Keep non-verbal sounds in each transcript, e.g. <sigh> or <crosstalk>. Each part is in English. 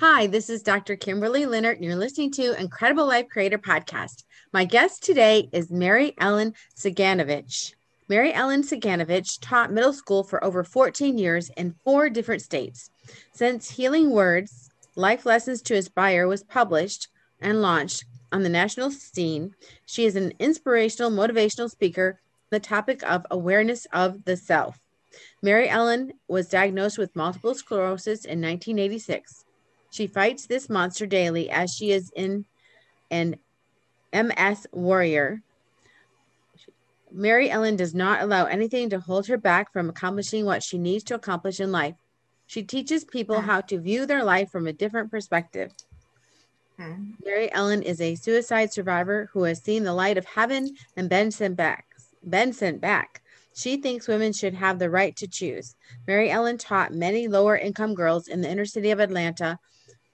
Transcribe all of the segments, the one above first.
Hi, this is Dr. Kimberly Leonard, and you're listening to Incredible Life Creator Podcast. My guest today is Mary Ellen Ciganovich. Mary Ellen Ciganovich taught middle school for over 14 years in four different states. Since Healing Words, Life Lessons to Inspire was published and launched on the national scene, she is an inspirational, motivational speaker on the topic of awareness of the self. Mary Ellen was diagnosed with multiple sclerosis in 1986. She fights this monster daily as she is in an MS warrior. Mary Ellen does not allow anything to hold her back from accomplishing what she needs to accomplish in life. She teaches people how to view their life from a different perspective. Hmm. Mary Ellen is a suicide survivor who has seen the light of heaven and been sent back. Been sent back. She thinks women should have the right to choose. Mary Ellen taught many lower income girls in the inner city of Atlanta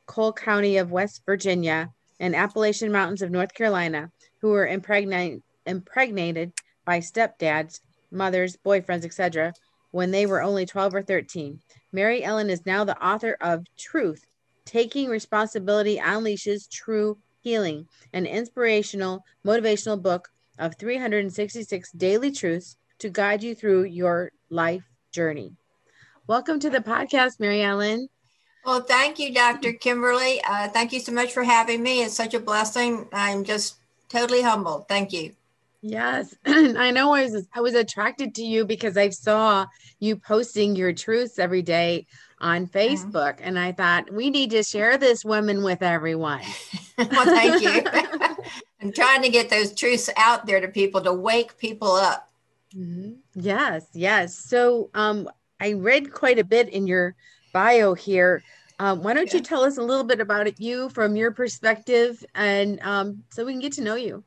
coal country of West Virginia, and Appalachian Mountains of North Carolina who were impregnate, impregnated by stepdads, mothers, boyfriends, etc., when they were only 12 or 13. Mary Ellen is now the author of Truth Taking Responsibility Unleashes True Healing, an inspirational, motivational book of 366 daily truths to guide you through your life journey. Welcome to the podcast, Mary Ellen. Well, thank you, Dr. Kimberly. Uh, thank you so much for having me. It's such a blessing. I'm just totally humbled. Thank you. Yes, <clears throat> I know I was I was attracted to you because I saw you posting your truths every day on mm-hmm. Facebook, and I thought we need to share this woman with everyone. <laughs> well, thank you. <laughs> <laughs> I'm trying to get those truths out there to people to wake people up. Mm-hmm. Yes, yes. So, um, I read quite a bit in your bio here. Um, why don't yeah. you tell us a little bit about it, you from your perspective, and um, so we can get to know you.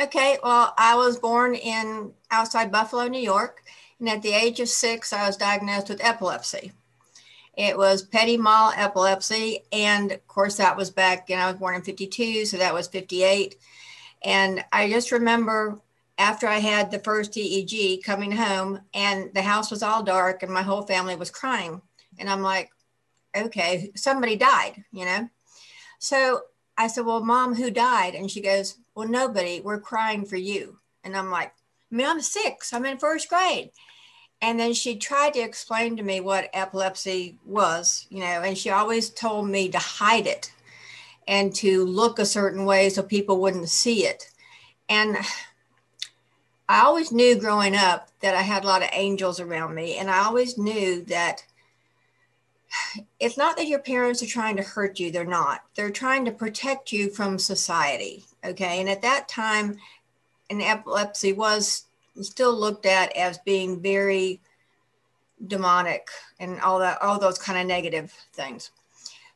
Okay, well, I was born in outside Buffalo, New York, and at the age of six, I was diagnosed with epilepsy. It was petit mal epilepsy, and of course, that was back. And I was born in '52, so that was '58. And I just remember after I had the first EEG coming home, and the house was all dark, and my whole family was crying and I'm like, okay, somebody died, you know? So I said, well, mom, who died? And she goes, well, nobody. We're crying for you. And I'm like, I mean, I'm six, I'm in first grade. And then she tried to explain to me what epilepsy was, you know, and she always told me to hide it and to look a certain way so people wouldn't see it. And I always knew growing up that I had a lot of angels around me. And I always knew that it's not that your parents are trying to hurt you they're not. They're trying to protect you from society okay? And at that time an epilepsy was still looked at as being very demonic and all that all those kind of negative things.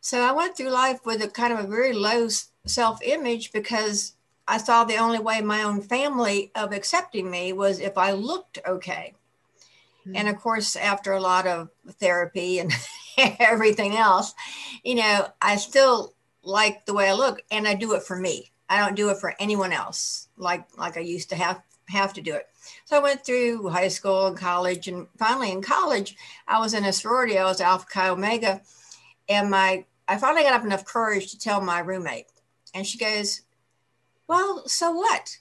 So i went through life with a kind of a very low self-image because i saw the only way my own family of accepting me was if i looked okay. Mm-hmm. and of course after a lot of therapy and <laughs> <laughs> everything else, you know, I still like the way I look and I do it for me. I don't do it for anyone else like like I used to have have to do it. So I went through high school and college and finally in college I was in a sorority. I was Alpha Chi Omega and my I finally got up enough courage to tell my roommate. And she goes, "Well, so what?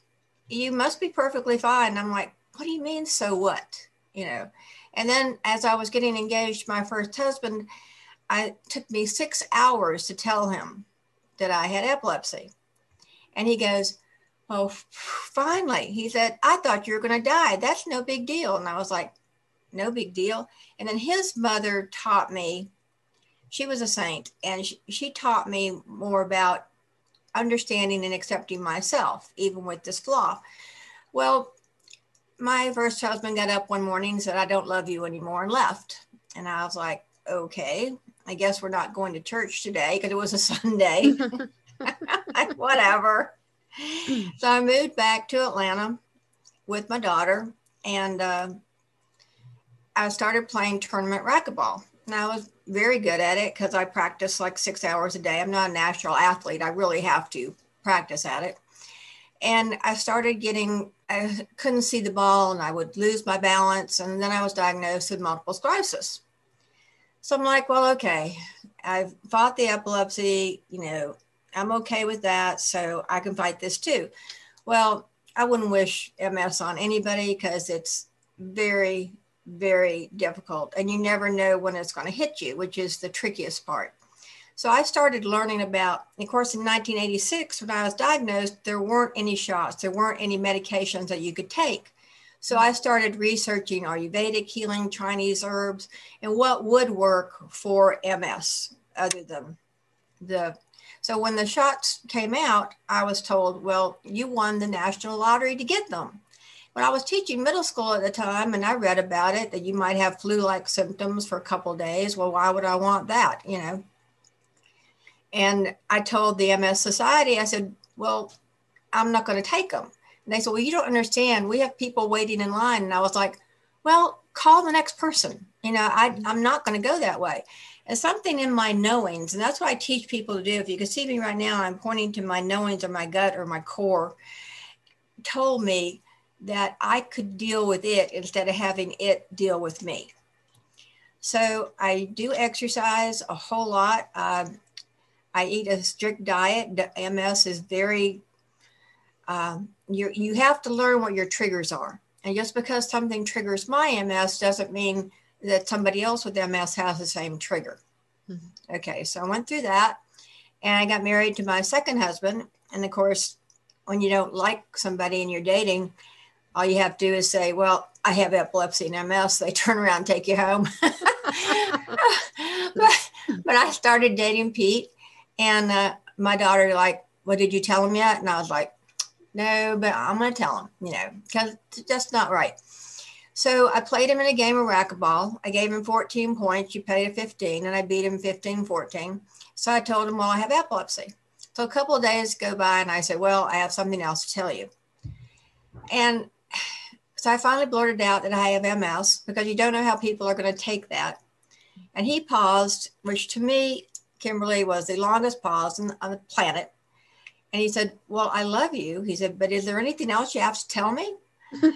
You must be perfectly fine." And I'm like, "What do you mean so what?" You know. And then as I was getting engaged my first husband, I took me six hours to tell him that I had epilepsy. And he goes, Oh, finally. He said, I thought you were going to die. That's no big deal. And I was like, No big deal. And then his mother taught me, she was a saint, and she, she taught me more about understanding and accepting myself, even with this flaw. Well, my first husband got up one morning and said, I don't love you anymore and left. And I was like, okay, I guess we're not going to church today because it was a <laughs> Sunday. <laughs> Whatever. So I moved back to Atlanta with my daughter and uh, I started playing tournament racquetball. And I was very good at it because I practice like six hours a day. I'm not a natural athlete. I really have to practice at it. And I started getting, I couldn't see the ball and I would lose my balance. And then I was diagnosed with multiple sclerosis. So I'm like, well, okay, I've fought the epilepsy, you know, I'm okay with that. So I can fight this too. Well, I wouldn't wish MS on anybody because it's very, very difficult and you never know when it's going to hit you, which is the trickiest part. So I started learning about, of course, in 1986, when I was diagnosed, there weren't any shots, there weren't any medications that you could take. So I started researching Ayurvedic healing, Chinese herbs, and what would work for MS other than the. So when the shots came out, I was told, well, you won the national lottery to get them. When I was teaching middle school at the time and I read about it, that you might have flu like symptoms for a couple days. Well, why would I want that? You know? And I told the MS Society, I said, well, I'm not going to take them. And they said, Well, you don't understand. We have people waiting in line. And I was like, Well, call the next person. You know, I, mm-hmm. I'm not going to go that way. And something in my knowings, and that's what I teach people to do. If you can see me right now, I'm pointing to my knowings or my gut or my core, told me that I could deal with it instead of having it deal with me. So I do exercise a whole lot. Uh, I eat a strict diet. MS is very um, you you have to learn what your triggers are. And just because something triggers my MS doesn't mean that somebody else with MS has the same trigger. Mm-hmm. Okay, so I went through that and I got married to my second husband. And of course, when you don't like somebody and you're dating, all you have to do is say, Well, I have epilepsy and MS. They <laughs> turn around and take you home. <laughs> <laughs> but, but I started dating Pete, and uh, my daughter, like, What did you tell him yet? And I was like, no, but I'm going to tell him, you know, because that's not right. So I played him in a game of racquetball. I gave him 14 points. You paid a 15, and I beat him 15 14. So I told him, Well, I have epilepsy. So a couple of days go by, and I said, Well, I have something else to tell you. And <sighs> so I finally blurted out that I have MS because you don't know how people are going to take that. And he paused, which to me, Kimberly, was the longest pause on the planet. And he said, Well, I love you. He said, But is there anything else you have to tell me? well,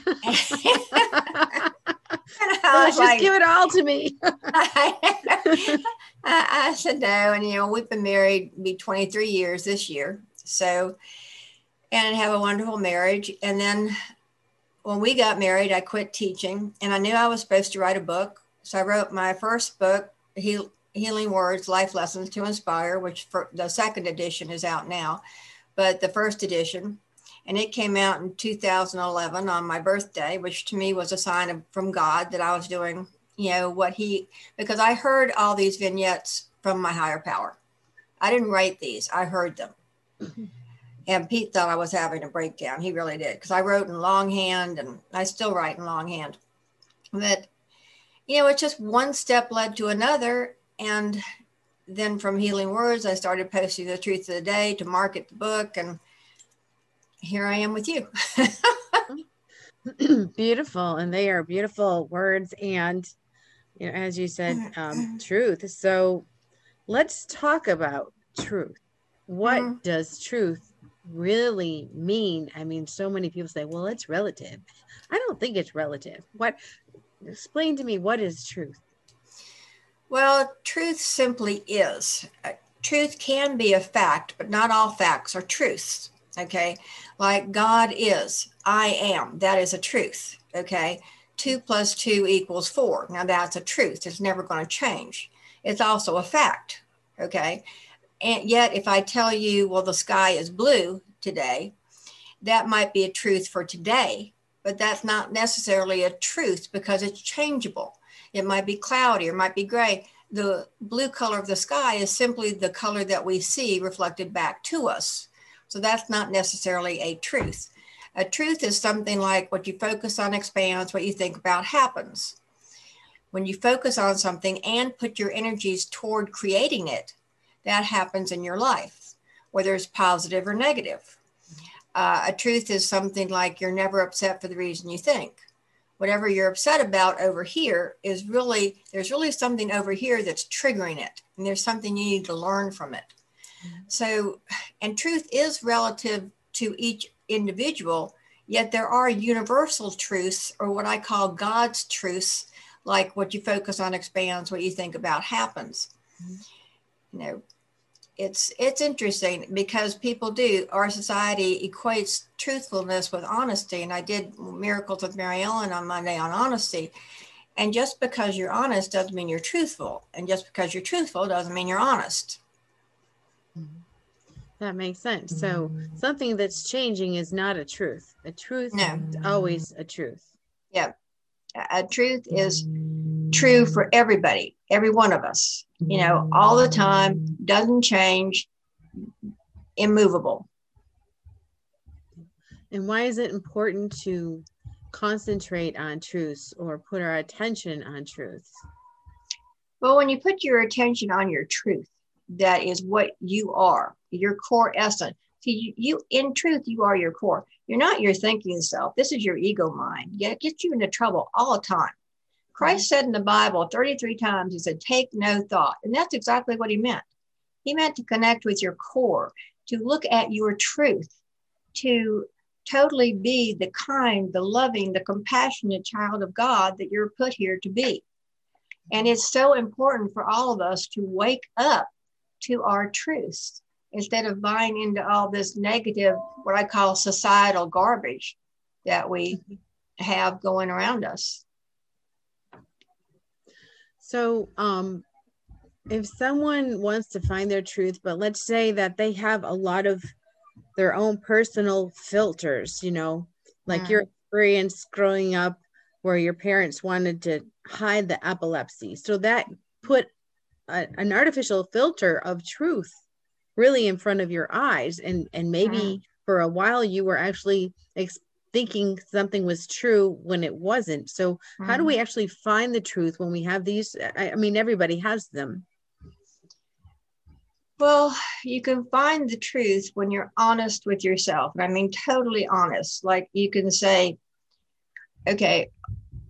just like, give it all to me. <laughs> I, I, said no. And, you know, we've been married be 23 years this year. So, and have a wonderful marriage. And then when we got married, I quit teaching and I knew I was supposed to write a book. So I wrote my first book, Heal, Healing Words, Life Lessons to Inspire, which the second edition is out now but the first edition. And it came out in 2011 on my birthday, which to me was a sign of, from God that I was doing, you know, what He, because I heard all these vignettes from my higher power. I didn't write these, I heard them. And Pete thought I was having a breakdown. He really did, because I wrote in longhand and I still write in longhand. But, you know, it's just one step led to another. And then from Healing Words, I started posting the truth of the day to market the book. And here I am with you. <laughs> beautiful. And they are beautiful words. And, you know, as you said, um, truth. So let's talk about truth. What mm-hmm. does truth really mean? I mean, so many people say, well, it's relative. I don't think it's relative. What explain to me what is truth? Well, truth simply is. Uh, truth can be a fact, but not all facts are truths. Okay. Like God is, I am. That is a truth. Okay. Two plus two equals four. Now that's a truth. It's never going to change. It's also a fact. Okay. And yet, if I tell you, well, the sky is blue today, that might be a truth for today, but that's not necessarily a truth because it's changeable. It might be cloudy or might be gray. The blue color of the sky is simply the color that we see reflected back to us. So that's not necessarily a truth. A truth is something like what you focus on expands, what you think about happens. When you focus on something and put your energies toward creating it, that happens in your life, whether it's positive or negative. Uh, a truth is something like you're never upset for the reason you think whatever you're upset about over here is really there's really something over here that's triggering it and there's something you need to learn from it mm-hmm. so and truth is relative to each individual yet there are universal truths or what i call god's truths like what you focus on expands what you think about happens mm-hmm. you know, it's it's interesting because people do our society equates truthfulness with honesty and i did miracles with mary ellen on monday on honesty. And just because you're honest doesn't mean you're truthful and just because you're truthful doesn't mean you're honest. Mm-hmm. That makes sense. So mm-hmm. something that's changing is not a truth. A truth no. is always a truth. Yeah a truth is mm-hmm. True for everybody every one of us you know, all the time, doesn't change, immovable. And why is it important to concentrate on truths or put our attention on truths? Well, when you put your attention on your truth, that is what you are, your core essence. See, you, you in truth, you are your core. You're not your thinking self. This is your ego mind. Yeah, it gets you into trouble all the time. Christ said in the Bible 33 times, He said, take no thought. And that's exactly what He meant. He meant to connect with your core, to look at your truth, to totally be the kind, the loving, the compassionate child of God that you're put here to be. And it's so important for all of us to wake up to our truths instead of buying into all this negative, what I call societal garbage that we mm-hmm. have going around us. So, um, if someone wants to find their truth, but let's say that they have a lot of their own personal filters, you know, like your experience growing up where your parents wanted to hide the epilepsy. So that put a, an artificial filter of truth really in front of your eyes. And, and maybe mm. for a while you were actually ex- thinking something was true when it wasn't. So, mm-hmm. how do we mm-hmm. actually find the truth when we have these? I, I mean, everybody has them. Well, you can find the truth when you're honest with yourself. I mean, totally honest. Like you can say, okay,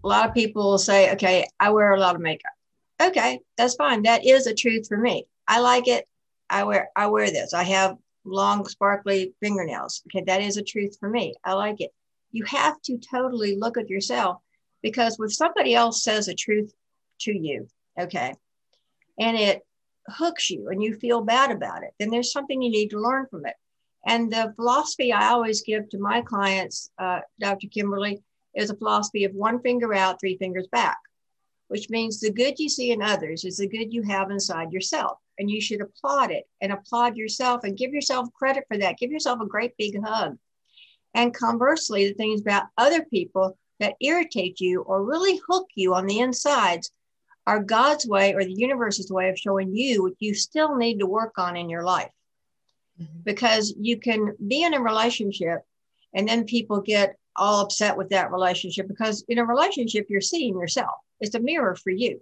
a lot of people will say, okay, I wear a lot of makeup. Okay, that's fine. That is a truth for me. I like it. I wear I wear this. I have long sparkly fingernails. Okay, that is a truth for me. I like it you have to totally look at yourself because when somebody else says a truth to you, okay, and it hooks you and you feel bad about it, then there's something you need to learn from it. And the philosophy I always give to my clients, uh, Dr. Kimberly, is a philosophy of one finger out, three fingers back, which means the good you see in others is the good you have inside yourself. And you should applaud it and applaud yourself and give yourself credit for that. Give yourself a great big hug and conversely, the things about other people that irritate you or really hook you on the insides are God's way or the universe's way of showing you what you still need to work on in your life. Mm-hmm. Because you can be in a relationship and then people get all upset with that relationship because in a relationship, you're seeing yourself. It's a mirror for you.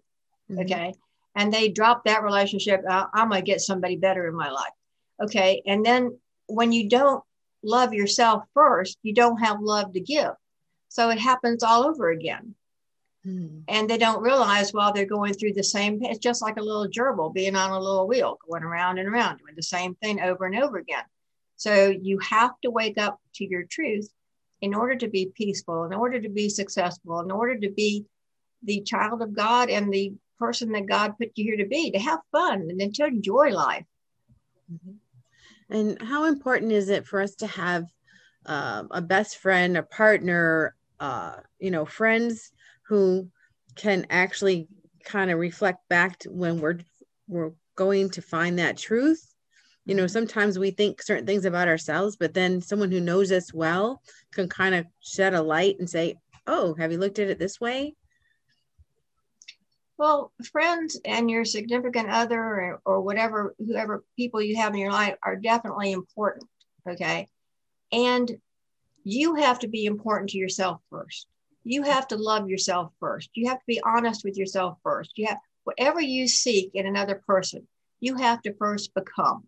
Mm-hmm. Okay. And they drop that relationship. I'm going to get somebody better in my life. Okay. And then when you don't love yourself first, you don't have love to give. So it happens all over again. Hmm. And they don't realize while they're going through the same, it's just like a little gerbil being on a little wheel, going around and around, doing the same thing over and over again. So you have to wake up to your truth in order to be peaceful, in order to be successful, in order to be the child of God and the person that God put you here to be, to have fun and to enjoy life. Mm-hmm. And how important is it for us to have uh, a best friend, a partner, uh, you know, friends who can actually kind of reflect back to when we're we're going to find that truth. You know, sometimes we think certain things about ourselves, but then someone who knows us well can kind of shed a light and say, "Oh, have you looked at it this way?" Well, friends and your significant other or, or whatever, whoever people you have in your life are definitely important. Okay. And you have to be important to yourself first. You have to love yourself first. You have to be honest with yourself first. You have whatever you seek in another person, you have to first become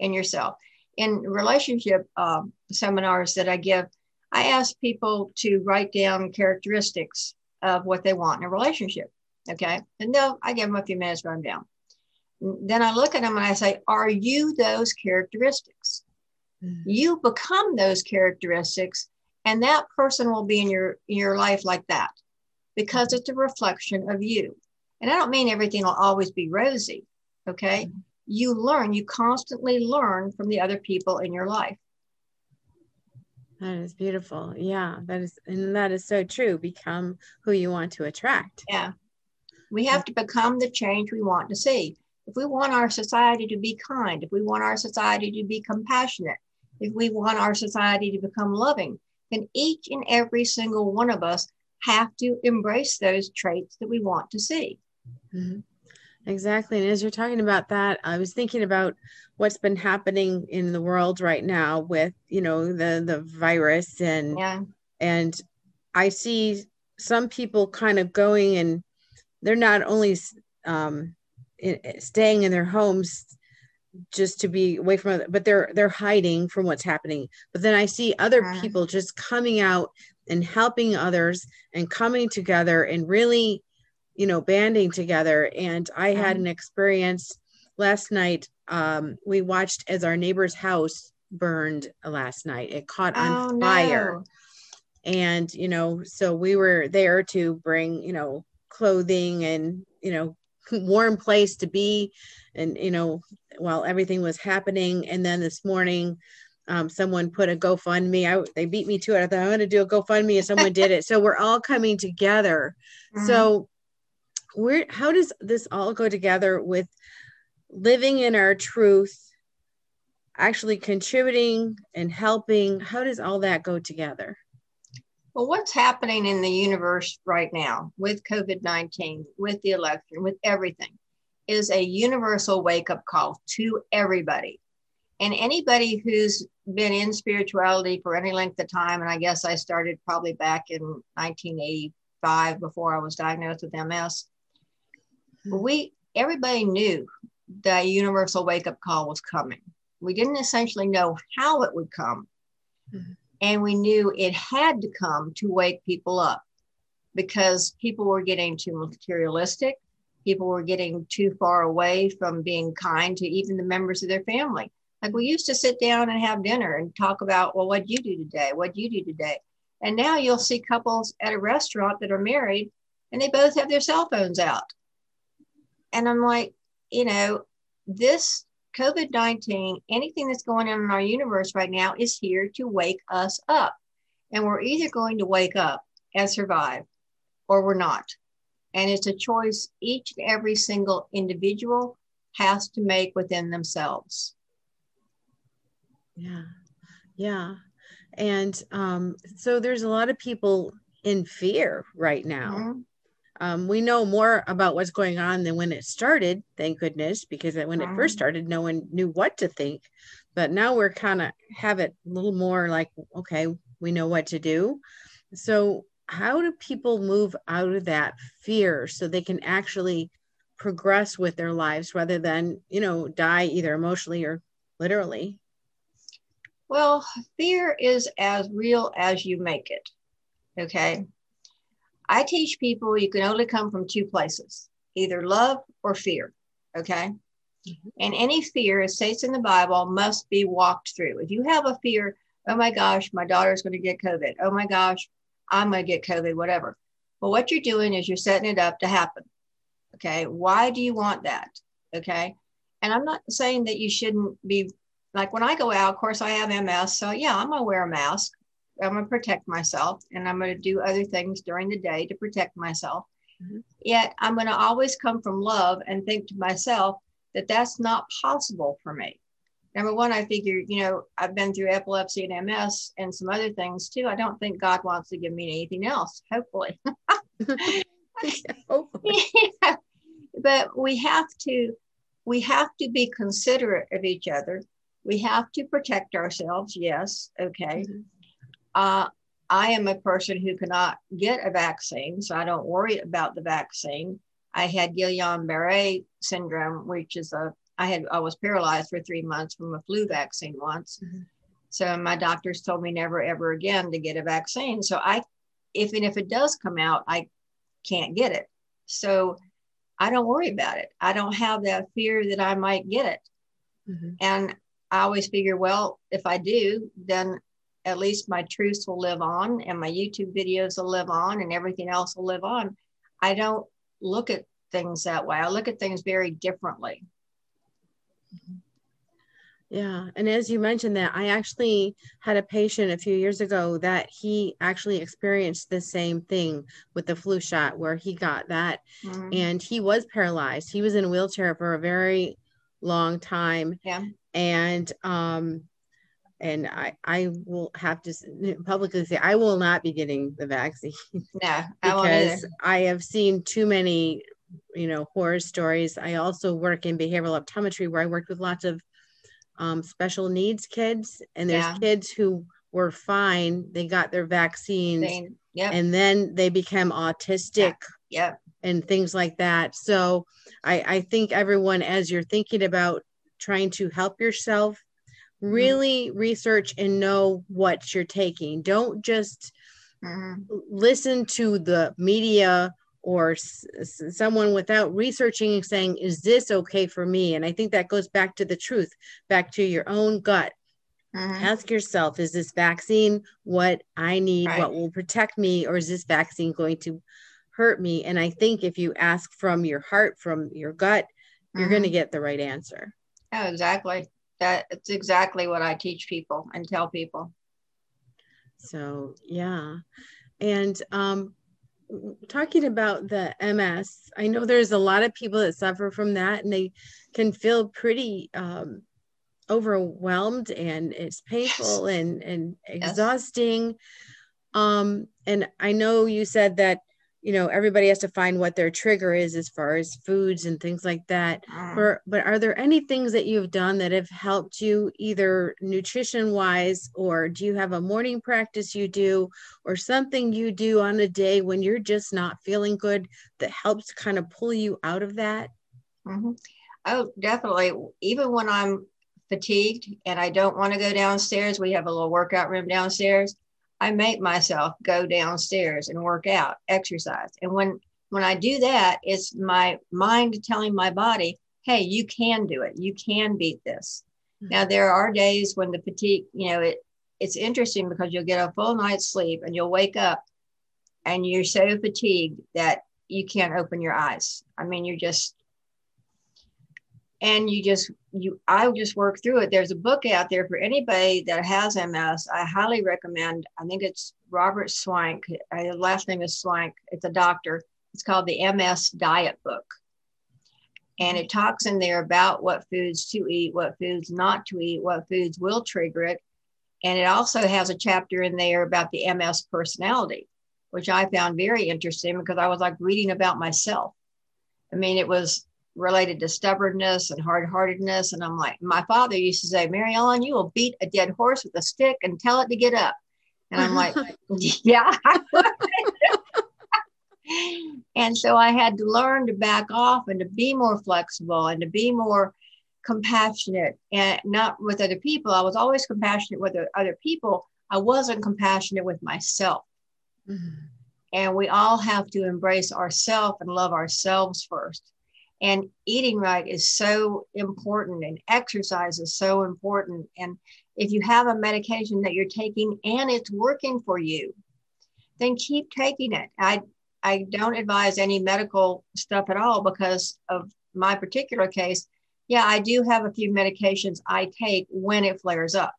in yourself. In relationship um, seminars that I give, I ask people to write down characteristics of what they want in a relationship. Okay. And no, I give them a few minutes, run down. Then I look at them and I say, Are you those characteristics? Mm-hmm. You become those characteristics, and that person will be in your, in your life like that because mm-hmm. it's a reflection of you. And I don't mean everything will always be rosy. Okay. Mm-hmm. you learn, you constantly learn from the other people in your life. That is beautiful. Yeah, that is, and that is so true. Become who you want to attract. Yeah. We have to become the change we want to see. If we want our society to be kind, if we want our society to be compassionate, if we want our society to become loving, then each and every single one of us have to embrace those traits that we want to see. Mm-hmm. Exactly. And as you're talking about that, I was thinking about what's been happening in the world right now with, you know, the the virus and yeah. and I see some people kind of going and they're not only um, in, staying in their homes just to be away from it, but they're they're hiding from what's happening. But then I see other uh-huh. people just coming out and helping others and coming together and really you know banding together and i had an experience last night um we watched as our neighbor's house burned last night it caught on oh, fire no. and you know so we were there to bring you know clothing and you know <laughs> warm place to be and you know while everything was happening and then this morning um, someone put a GoFundMe. I, they beat me to it. I thought I'm going to do a GoFundMe, and someone did it. So we're all coming together. <laughs> Mm-hmm. So where how does this all go together with living in our truth actually contributing and helping how does all that go together well what's happening in the universe right now with covid-19 with the election with everything is a universal wake-up call to everybody and anybody who's been in spirituality for any length of time and i guess i started probably back in 1985 before i was diagnosed with ms we everybody knew the universal wake up call was coming. We didn't essentially know how it would come. Mm-hmm. And we knew it had to come to wake people up because people were getting too materialistic. People were getting too far away from being kind to even the members of their family. Like we used to sit down and have dinner and talk about, well, what'd you do today? What'd you do today? And now you'll see couples at a restaurant that are married and they both have their cell phones out and I'm like, you know, this COVID 19, anything that's going on in our universe right now is here to wake us up. And we're either going to wake up and survive or we're not. And it's a choice each and every single individual has to make within themselves. Yeah. Yeah. And um, so there's a lot of people in fear right now. Mm-hmm. Um, we know more about what's going on than when it started, thank goodness, because when it first started, no one knew what to think. But now we're kind of have it a little more like, okay, we know what to do. So, how do people move out of that fear so they can actually progress with their lives rather than, you know, die either emotionally or literally? Well, fear is as real as you make it. Okay. I teach people you can only come from two places either love or fear. Okay. Mm-hmm. And any fear, as states in the Bible, must be walked through. If you have a fear, oh my gosh, my daughter's going to get COVID. Oh my gosh, I'm going to get COVID, whatever. Well, what you're doing is you're setting it up to happen. Okay. Why do you want that? Okay. And I'm not saying that you shouldn't be like when I go out, of course, I have MS. So yeah, I'm going to wear a mask. I'm going to protect myself and I'm going to do other things during the day to protect myself. Mm-hmm. Yet I'm going to always come from love and think to myself that that's not possible for me. Number one, I figure, you know, I've been through epilepsy and MS and some other things too. I don't think God wants to give me anything else, hopefully. <laughs> <laughs> hopefully. yeah. <laughs> But we have to we have to be considerate of each other. We have to protect ourselves, yes, okay. Mm-hmm. Uh, I am a person who cannot get a vaccine, so I don't worry about the vaccine. I had Guillain-Barré syndrome, which is a I had I was paralyzed for three months from a flu vaccine once. Mm-hmm. So my doctors told me never ever again to get a vaccine. So I, if and if it does come out, I can't get it. So I don't worry about it. I don't have that fear that I might get it. Mm-hmm. And I always figure, well, if I do, then at least my truths will live on and my YouTube videos will live on and everything else will live on. I don't look at things that way. I look at things very differently. Yeah. And as you mentioned that, I actually had a patient a few years ago that he actually experienced the same thing with the flu shot where he got that mm-hmm. and he was paralyzed. He was in a wheelchair for a very long time. Yeah. And um and I, I will have to publicly say I will not be getting the vaccine. <laughs> No, because I have seen too many, you know, horror stories. I also work in behavioral optometry where I worked with lots of um, special needs kids, and there's yeah. kids who were fine. They got their vaccines, yep. and then they become autistic. Yeah. Yep. And things like that. So I, I think everyone, as you're thinking about trying to help yourself. Really mm-hmm. research and know what you're taking. Don't just mm-hmm. listen to the media or s- someone without researching and saying, is this okay for me? And I think that goes back to the truth, back to your own gut. Mm-hmm. Ask yourself, is this vaccine what I need, right. what will protect me, or is this vaccine going to hurt me? And I think if you ask from your heart, from your gut, you're mm-hmm. going to get the right answer. Oh, exactly. That's exactly what I teach people and tell people. So, yeah. And um, talking about the MS, I know there's a lot of people that suffer from that and they can feel pretty um, overwhelmed and it's painful yes. and, and exhausting. Yes. Um, and I know you said that you know everybody has to find what their trigger is as far as foods and things like that mm. or, but are there any things that you've done that have helped you either nutrition wise or do you have a morning practice you do or something you do on a day when you're just not feeling good that helps kind of pull you out of that mm-hmm. oh definitely even when i'm fatigued and i don't want to go downstairs we have a little workout room downstairs I make myself go downstairs and work out, exercise. And when when I do that, it's my mind telling my body, "Hey, you can do it. You can beat this." Mm-hmm. Now there are days when the fatigue, you know, it it's interesting because you'll get a full night's sleep and you'll wake up and you're so fatigued that you can't open your eyes. I mean, you're just and you just you i just work through it. There's a book out there for anybody that has ms i highly recommend i think it's robert swank. Uh, last name is swank. It's a doctor. It's called the ms diet book. And it talks in there about what foods to eat what foods not to eat what foods will trigger it. And it also has a chapter in there about the ms personality which i found very interesting because i was like reading about myself. I mean it was related to stubbornness and hard-heartedness. And I'm like, my father used to say, Mary Ellen, you will beat a dead horse with a stick and tell it to get up. And I'm like, <laughs> <laughs> yeah. <laughs> and so I had to learn to back off and to be more flexible and to be more compassionate and not with other people. I was always compassionate with other people. I wasn't compassionate with myself. Mm-hmm. And we all have to embrace ourselves and love ourselves first. And eating right is so important, and exercise is so important. And if you have a medication that you're taking and it's working for you, then keep taking it. I I don't advise any medical stuff at all because of my particular case. Yeah, I do have a few medications I take when it flares up.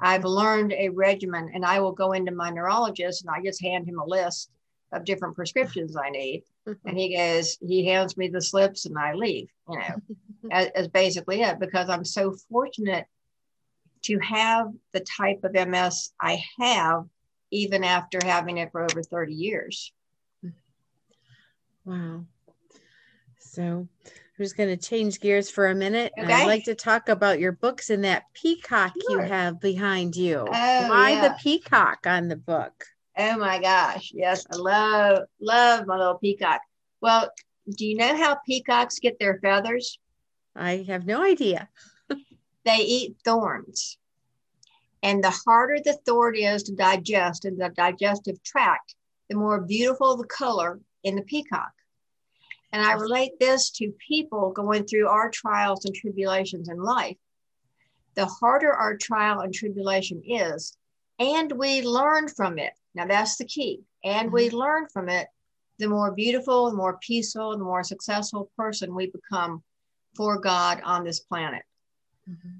I've learned a regimen and I will go into my neurologist and I just hand him a list of different prescriptions I need. And mm-hmm. he goes, he hands me the slips and I leave, you know, <laughs> as, as, basically it, because I'm so fortunate to have the type of MS I have, even after having it for over 30 years. Wow. So I'm just going to change gears for a minute. Okay. I'd like to talk about your books and that peacock sure. you have behind you. Oh, Why yeah. the peacock on the book? Oh my gosh. Yes, I love, love my little peacock. Well, do you know how peacocks get their feathers? I have no idea. they eat thorns. And the harder the thorn is to digest in the digestive tract, the more beautiful the color in the peacock. And I relate this to people going through our trials and tribulations in life. The harder our trial and tribulation is, and we learn from it, now that's the key. And mm-hmm. we learn from it. The more beautiful, the more peaceful, the more successful person we become for God on this planet. Mm-hmm.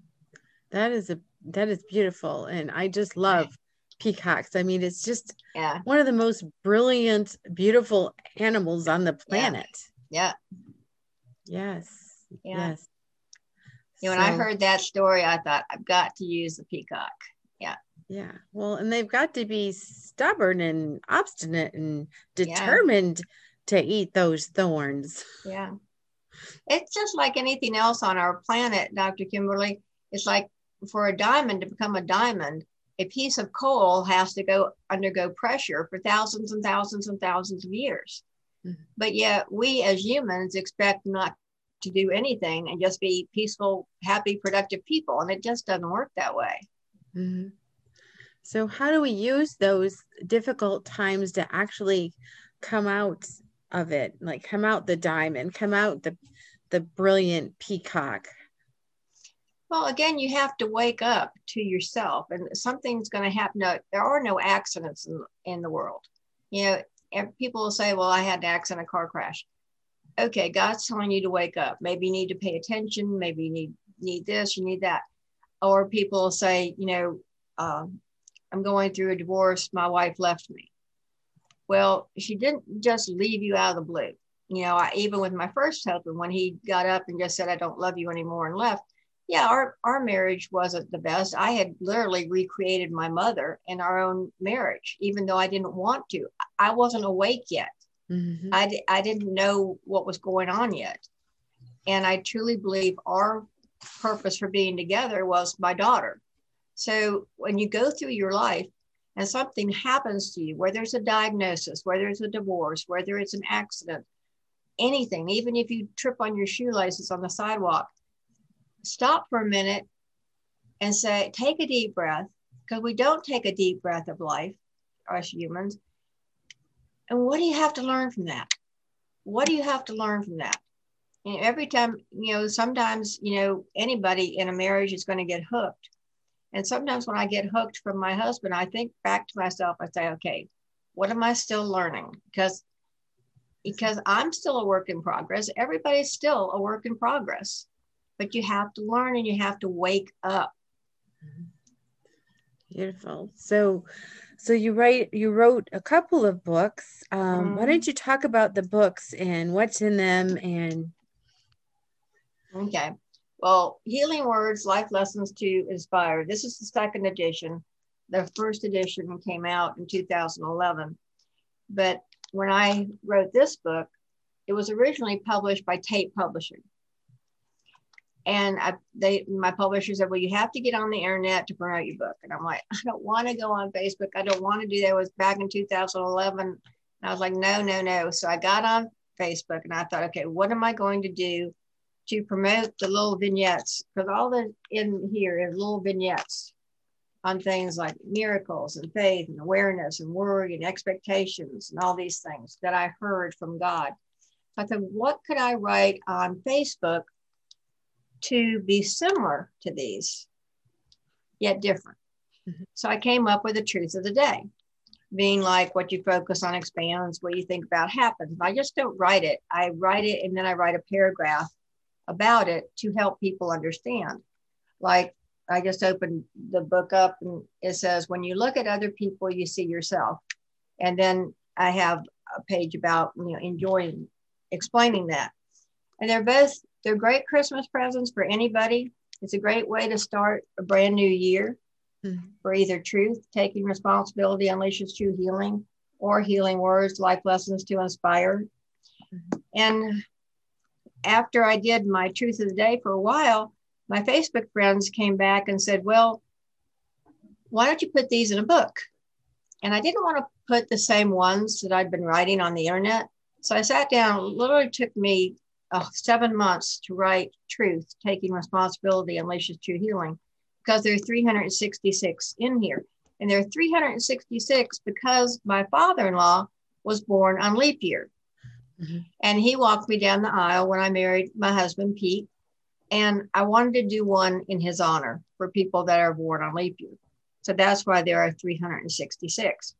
That is a that is beautiful, and I just love peacocks. I mean, it's just yeah one of the most brilliant, beautiful animals on the planet. Yeah. yeah. Yes. Yeah. Yes. You know, when I heard that story, I thought I've got to use the peacock. Yeah. Yeah. Well, and they've got to be stubborn and obstinate and Yeah. determined to eat those thorns. Yeah. It's just like anything else on our planet, Dr. Kimberly. It's like for a diamond to become a diamond, a piece of coal has to go undergo pressure for thousands and thousands and thousands of years. Mhm. But yet we as humans expect not to do anything and just be peaceful, happy, productive people. And it just doesn't work that way. Mhm. So, how do we use those difficult times to actually come out of it? Like, come out the diamond, come out the the brilliant peacock. Well, again, you have to wake up to yourself, and something's going to happen. No, there are no accidents in, in the world. You know, people will say, "Well, I had an accident, a car crash." Okay, God's telling you to wake up. Maybe you need to pay attention. Maybe you need need this, you need that. Or people will say, you know, um, I'm going through a divorce. My wife left me. Well, she didn't just leave you out of the blue. You know, I, even with my first husband, when he got up and just said, "I don't love you anymore," and left yeah, our, our marriage wasn't the best. I had literally recreated my mother in our own marriage, even though I didn't want to. I wasn't awake yet. Mhm. I, I didn't know what was going on yet. And I truly believe our purpose for being together was my daughter. So when you go through your life and something happens to you, whether it's a diagnosis, whether it's a divorce, whether it's an accident, anything, even if you trip on your shoelaces on the sidewalk, stop for a minute and say, take a deep breath, because we don't take a deep breath of life, us humans. And what do you have to learn from that? What do you have to learn from that? And every time, you know, sometimes, you know, anybody in a marriage is going to get hooked. And sometimes when I get hooked from my husband, I think back to myself, I say, okay, what am I still learning? Because because I'm still a work in progress. Everybody's still a work in progress. But you have to learn and you have to wake up. Beautiful. So, so you write, you wrote a couple of books. Um, Why Mhm. don't you talk about the books and what's in them? And Okay. Well, Healing Words, Life Lessons to Inspire. This is the second edition. The first edition came out in 2011. But when I wrote this book, it was originally published by Tate Publishing. And I, they, my publisher said, "Well, you have to get on the internet to promote your book." And I'm like, "I don't want to go on Facebook. I don't want to do that." It was back in 2011, and I was like, "No, no, no." So I got on Facebook, and I thought, "Okay, what am I going to do to promote the little vignettes? Because all the in here is little vignettes on things like miracles and faith and awareness and worry and expectations and all these things that I heard from God." I thought, "What could I write on Facebook?" to be similar to these, yet different. Mhm. So I came up with the truth of the day, being like what you focus on expands, what you think about happens. I just don't write it. I write it and then I write a paragraph about it to help people understand. Like I just opened the book up and it says, when you look at other people, you see yourself. And then I have a page about, you know, enjoying explaining that. And they're both they're great Christmas presents for anybody. It's a great way to start a brand new year Mhm. for either truth, taking responsibility, unleashes true healing, or healing words, life lessons to inspire. Mhm. And after I did my truth of the day for a while, my Facebook friends came back and said, Well, why don't you put these in a book? And I didn't want to put the same ones that I'd been writing on the internet. So I sat down, it literally took me uh, seven months to write Truth, Taking Responsibility, Unleashes True Healing, because there are 366 in here. And there are 366 because my father in law was born on leap year. Mhm. And he walked me down the aisle when I married my husband, Pete. And I wanted to do one in his honor for people that are born on leap year. So that's why there are 366.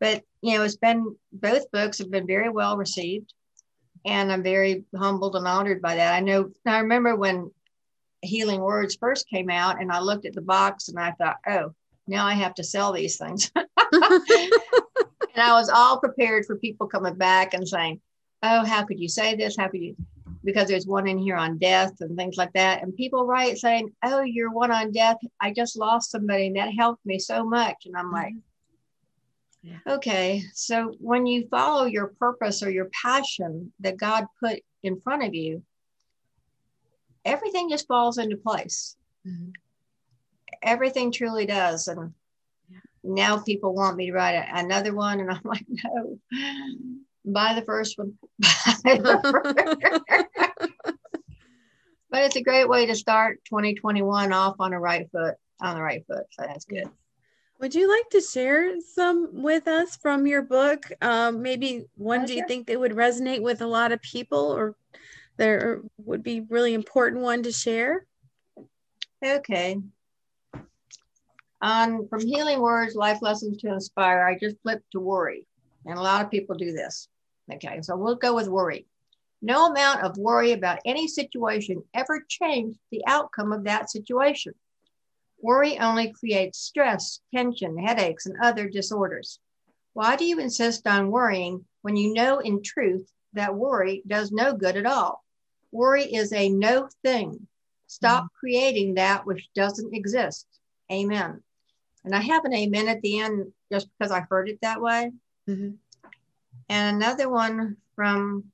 But, you know, it's been, both books have been very well received. And I'm very humbled and honored by that. I know, I remember when Healing Words first came out, and I looked at the box and I thought, oh, now I have to sell these things. <laughs> <laughs> and I was all prepared for people coming back and saying, oh, how could you say this? How could you? Because there's one in here on death and things like that. And people write saying, oh, you're one on death. I just lost somebody and that helped me so much. And I'm like, mm-hmm. yeah. okay. So when you follow your purpose or your passion that God put in front of you, everything just falls into place. Mm-hmm. Everything truly does. And now people want me to write another one. And I'm <laughs> like, no, buy the first one. <laughs> but it's a great way to start 2021 off on a right foot, on the right foot. So that's good. Would you like to share some with us from your book? Um, maybe one oh, do you think that would resonate with a lot of people or there would be really important one to share? Okay. On from Healing Words, Life Lessons to Inspire, I just flipped to worry. And a lot of people do this. Okay, so we'll go with worry. No amount of worry about any situation ever changed the outcome of that situation. Worry only creates stress, tension, headaches, and other disorders. Why do you insist on worrying when you know in truth that worry does no good at all? Worry is a no thing. Stop mm-hmm. creating that which doesn't exist. Amen. And I have an amen at the end just because I heard it that way. Mm-hmm. And another one from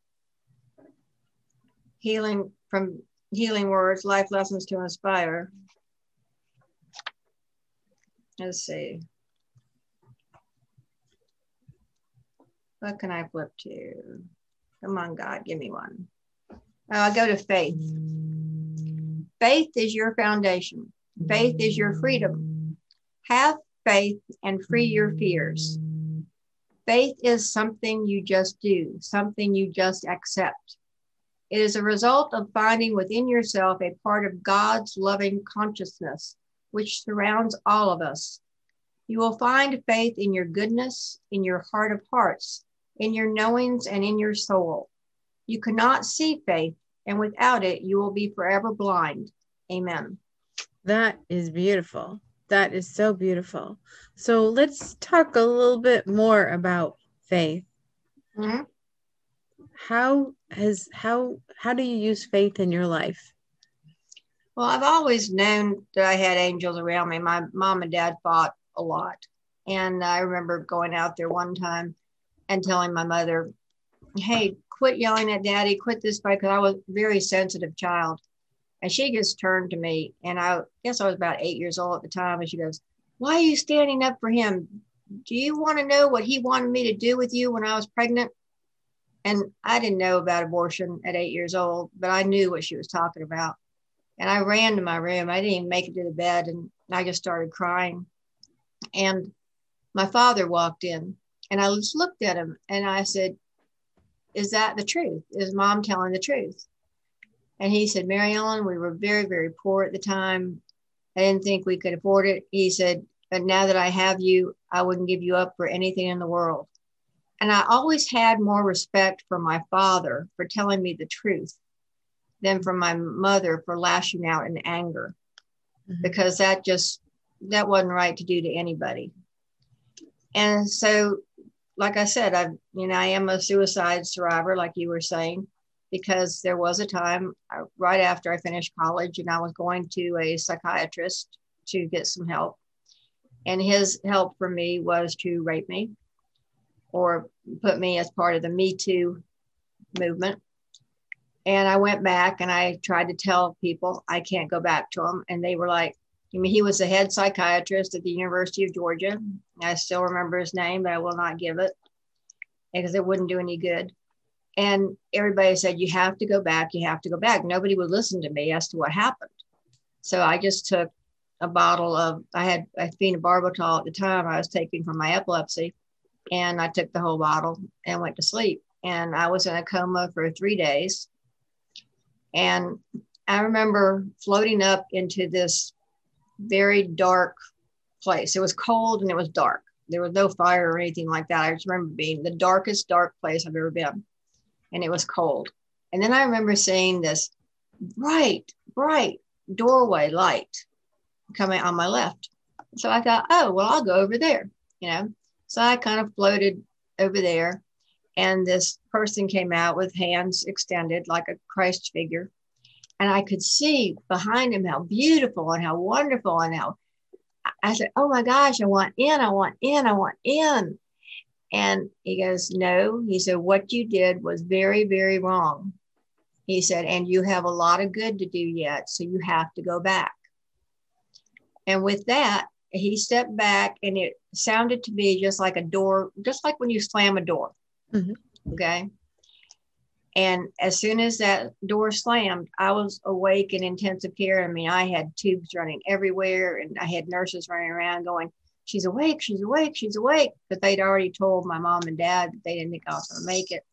healing from healing words, life lessons to inspire. Let's see. What can I flip to? Come on, God, give me one. I'll go to faith. Faith is your foundation. Faith is your freedom. Have faith and free your fears. Faith is something you just do, something you just accept. It is a result of finding within yourself a part of God's loving consciousness, which surrounds all of us. You will find faith in your goodness, in your heart of hearts, in your knowings, and in your soul. You cannot see faith, and without it, you will be forever blind. Amen. That is beautiful. That is so beautiful. So let's talk a little bit more about faith. Mm-hmm. How has how how do you use faith in your life? Well, I've always known that I had angels around me. My mom and dad fought a lot. And I remember going out there one time and telling my mother, hey, quit yelling at daddy, quit this fight, because I was a very sensitive child. And she just turned to me, and I guess I was about eight years old at the time. And she goes, Why are you standing up for him? Do you want to know what he wanted me to do with you when I was pregnant? And I didn't know about abortion at eight years old, but I knew what she was talking about. And I ran to my room. I didn't even make it to the bed, and I just started crying. And my father walked in, and I just looked at him and I said, Is that the truth? Is mom telling the truth? And he said, Mary Ellen, we were very, very poor at the time. I didn't think we could afford it. He said, But now that I have you, I wouldn't give you up for anything in the world. And I always had more respect for my father for telling me the truth than for my mother for lashing out in anger mm-hmm. because that just that wasn't right to do to anybody. And so like I said, I you know I am a suicide survivor like you were saying because there was a time uh, right after I finished college and I was going to a psychiatrist to get some help. And his help for me was to rape me or put me as part of the Me Too movement. And I went back and I tried to tell people I can't go back to him. And they were like, I mean, he was the head psychiatrist at the University of Georgia. I still remember his name, but I will not give it because it wouldn't do any good. And everybody said, You have to go back, you have to go back. Nobody would listen to me as to what happened. So I just took a bottle of, I had a phenobarbital at the time I was taking for my epilepsy. And I took the whole bottle and went to sleep. And I was in a coma for three days. And I remember floating up into this very dark place. It was cold and it was dark. There was no fire or anything like that. I just remember being the darkest, dark place I've ever been. And it was cold. And then I remember seeing this bright, bright doorway light coming on my left. So I thought, oh, well, I'll go over there, you know. So I kind of floated over there, and this person came out with hands extended like a Christ figure. And I could see behind him how beautiful and how wonderful and how I said, Oh my gosh, I want in, I want in, I want in. And he goes, No. He said, What you did was very, very wrong. He said, And you have a lot of good to do yet. So you have to go back. And with that, he stepped back and it sounded to me just like a door, just like when you slam a door. Mm-hmm. Okay. And as soon as that door slammed, I was awake in intensive care. I mean, I had tubes running everywhere and I had nurses running around going, She's awake, she's awake, she's awake. But they'd already told my mom and dad that they didn't think I was going to make it.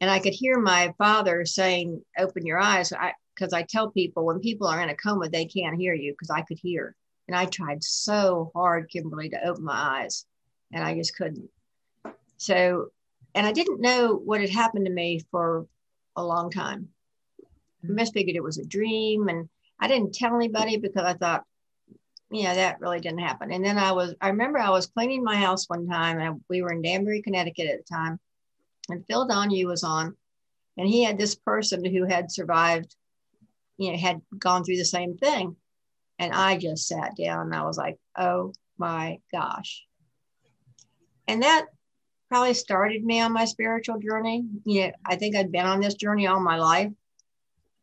And I could hear my father saying, Open your eyes. Because I, I tell people when people are in a coma, they can't hear you because I could hear. And I tried so hard, Kimberly, to open my eyes and I just couldn't. So and I didn't know what had happened to me for a long time. I mm-hmm. misfigured it was a dream, and I didn't tell anybody because I thought, yeah, that really didn't happen. And then I was, I remember I was cleaning my house one time, and we were in Danbury, Connecticut at the time, and Phil Donahue was on, and he had this person who had survived, you know, had gone through the same thing, and I just sat down and I was like, oh my gosh. And that probably started me on my spiritual journey. You know, I think I'd been on this journey all my life,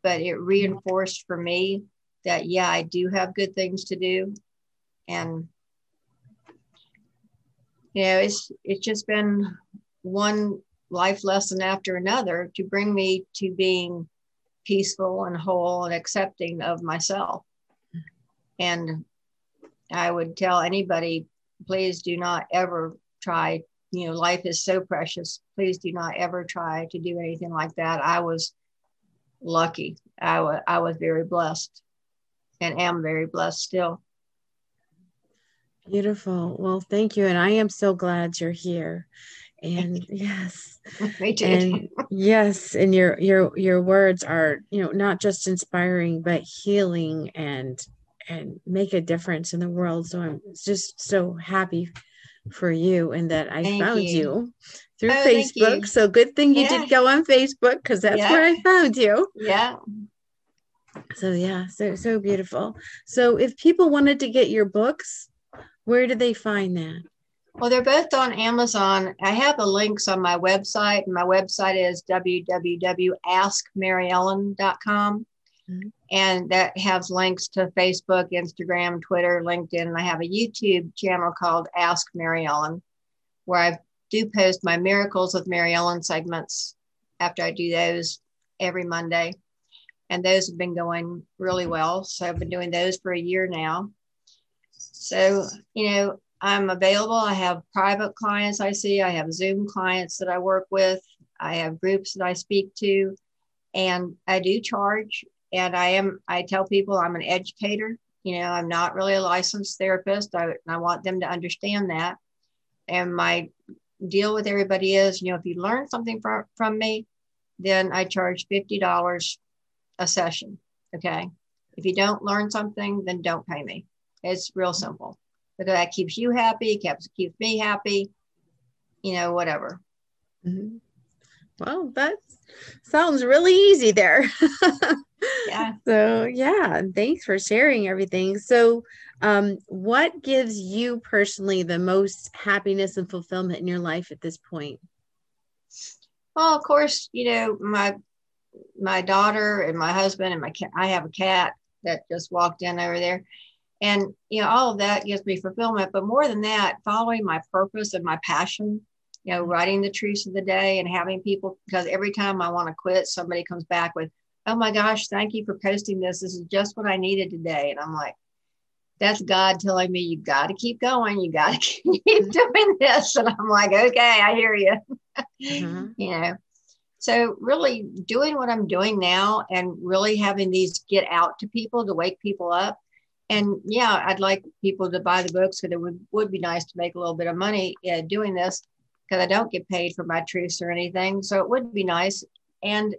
but it reinforced for me that, yeah, I do have good things to do. And, you know, it's, it's just been one life lesson after another to bring me to being peaceful and whole and accepting of myself. And I would tell anybody, please do not ever try you know, life is so precious. Please do not ever try to do anything like that. I was lucky. I, w- I was very blessed and am very blessed still. Beautiful. Well, thank you. And I am so glad you're here. And yes. <laughs> And yes. And your your your words are, you know, not just inspiring, but healing and and make a difference in the world. So I'm just so happy for you and that I thank found you, you through oh, Facebook. So good thing you yeah. did go on Facebook because that's yeah. where I found you. Yeah. So yeah, so so beautiful. So if people wanted to get your books, where do they find that? Well, they're both on Amazon. I have the links on my website. And my website is www.askmaryellen.com. Mm-hmm. And that has links to Facebook, Instagram, Twitter, LinkedIn. And I have a YouTube channel called Ask Mary Ellen, where I do post my Miracles with Mary Ellen segments after I do those every Monday. And those have been going really well. So I've been doing those for a year now. So, you know, I'm available. I have private clients I see, I have Zoom clients that I work with, I have groups that I speak to, and I do charge and I am, I tell people I'm an educator. You know, I'm not really a licensed therapist. I, I want them to understand that. And my deal with everybody is, you know, if you learn something from, from me, then I charge $50 a session. Okay. If you don't learn something, then don't pay me. It's real simple because that keeps you happy, keeps, keeps me happy, you know, whatever. Mm-hmm. Well, that sounds really easy there. <laughs> yeah. So, yeah, thanks for sharing everything. So, um, what gives you personally the most happiness and fulfillment in your life at this point? Well, of course, you know, my my daughter and my husband and my cat, I have a cat that just walked in over there. And, you know, all of that gives me fulfillment. But more than that, following my purpose and my passion you know, writing the truths of the day and having people, because every time I want to quit, somebody comes back with, oh my gosh, thank you for posting this. This is just what I needed today. And I'm like, that's God telling me you got to keep going. You got to <laughs> keep doing this. And I'm like, okay, I hear you. <laughs> Mm-hmm. you know, so really doing what I'm doing now and really having these get out to people to wake people up. And yeah, I'd like people to buy the books because it would, would be nice to make a little bit of money uh, doing this because I don't get paid for my truths or anything. So it would be nice. And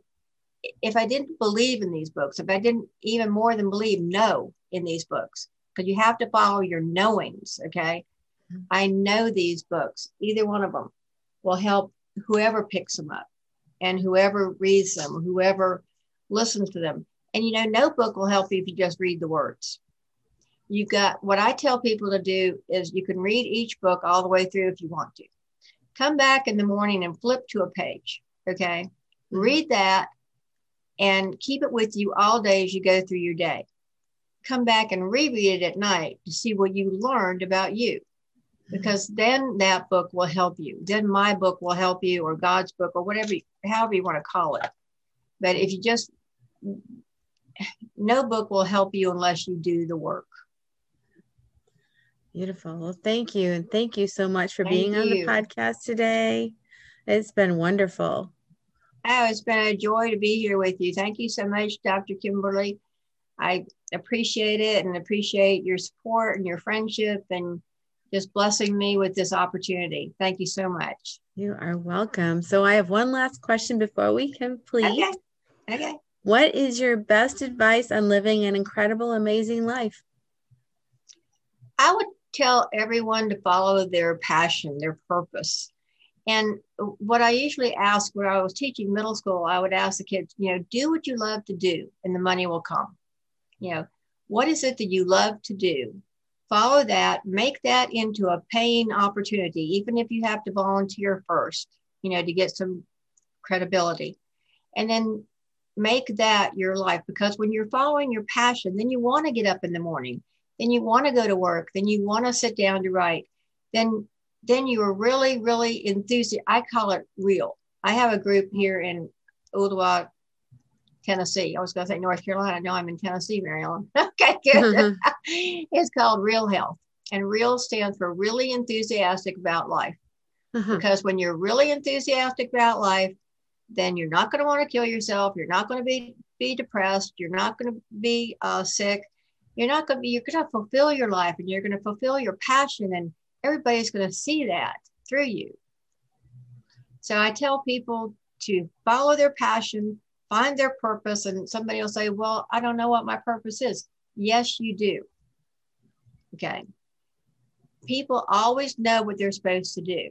if I didn't believe in these books, if I didn't even more than believe, know in these books, because you have to follow your knowings. Okay. Mm-hmm. I know these books, either one of them will help whoever picks them up and whoever reads them, whoever listens to them. And you know, no book will help you if you just read the words. You've got what I tell people to do is you can read each book all the way through if you want to. Come back in the morning and flip to a page. Okay. Read that and keep it with you all day as you go through your day. Come back and reread it at night to see what you learned about you. Because then that book will help you. Then my book will help you, or God's book, or whatever, however you want to call it. But if you just, no book will help you unless you do the work. Beautiful. Well, thank you. And thank you so much for thank being you. on the podcast today. It's been wonderful. Oh, it's been a joy to be here with you. Thank you so much, Dr. Kimberly. I appreciate it and appreciate your support and your friendship and just blessing me with this opportunity. Thank you so much. You are welcome. So I have one last question before we complete. Okay. Okay. What is your best advice on living an incredible, amazing life? I would tell everyone to follow their passion, their purpose. And what I usually ask when I was teaching middle school, I would ask the kids, you know, do what you love to do and the money will come. You know, what is it that you love to do? Follow that, make that into a paying opportunity, even if you have to volunteer first, you know, to get some credibility. And then make that your life because when you're following your passion, then you want to get up in the morning, then you want to go to work, then you want to sit down to write, then then you are really, really enthusiastic. I call it real. I have a group here in Ooltewah, Tennessee. I was going to say North Carolina. No, I'm in Tennessee, Maryland. <laughs> okay, good. <laughs> it's called Real Health. And real stands for really enthusiastic about life. Uh-huh. Because when you're really enthusiastic about life, then you're not going to want to kill yourself. You're not going to be, be depressed. You're not going to be uh, sick. You're not going to be, you're going to fulfill your life and you're going to fulfill your passion and everybody's going to see that through you. So I tell people to follow their passion, find their purpose, and somebody will say, Well, I don't know what my purpose is. Yes, you do. Okay. People always know what they're supposed to do.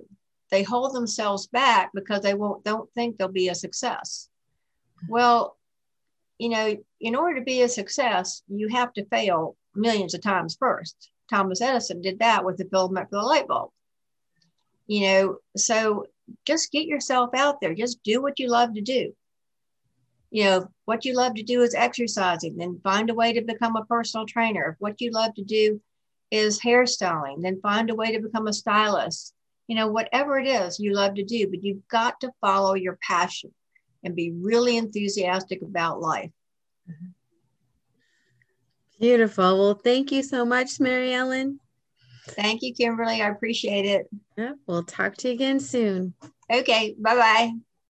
They hold themselves back because they won't don't think they'll be a success. Well, you know, in order to be a success, you have to fail millions of times first. Thomas Edison did that with the filament for the light bulb. You know, so just get yourself out there. Just do what you love to do. You know, what you love to do is exercising, then find a way to become a personal trainer. If what you love to do is hairstyling, then find a way to become a stylist. You know, whatever it is you love to do, but you've got to follow your passion and be really enthusiastic about life. Mm-hmm. Beautiful. Well, thank you so much, Mary Ellen. Thank you, Kimberly. I appreciate it. Yeah, we'll talk to you again soon. Okay. Bye bye.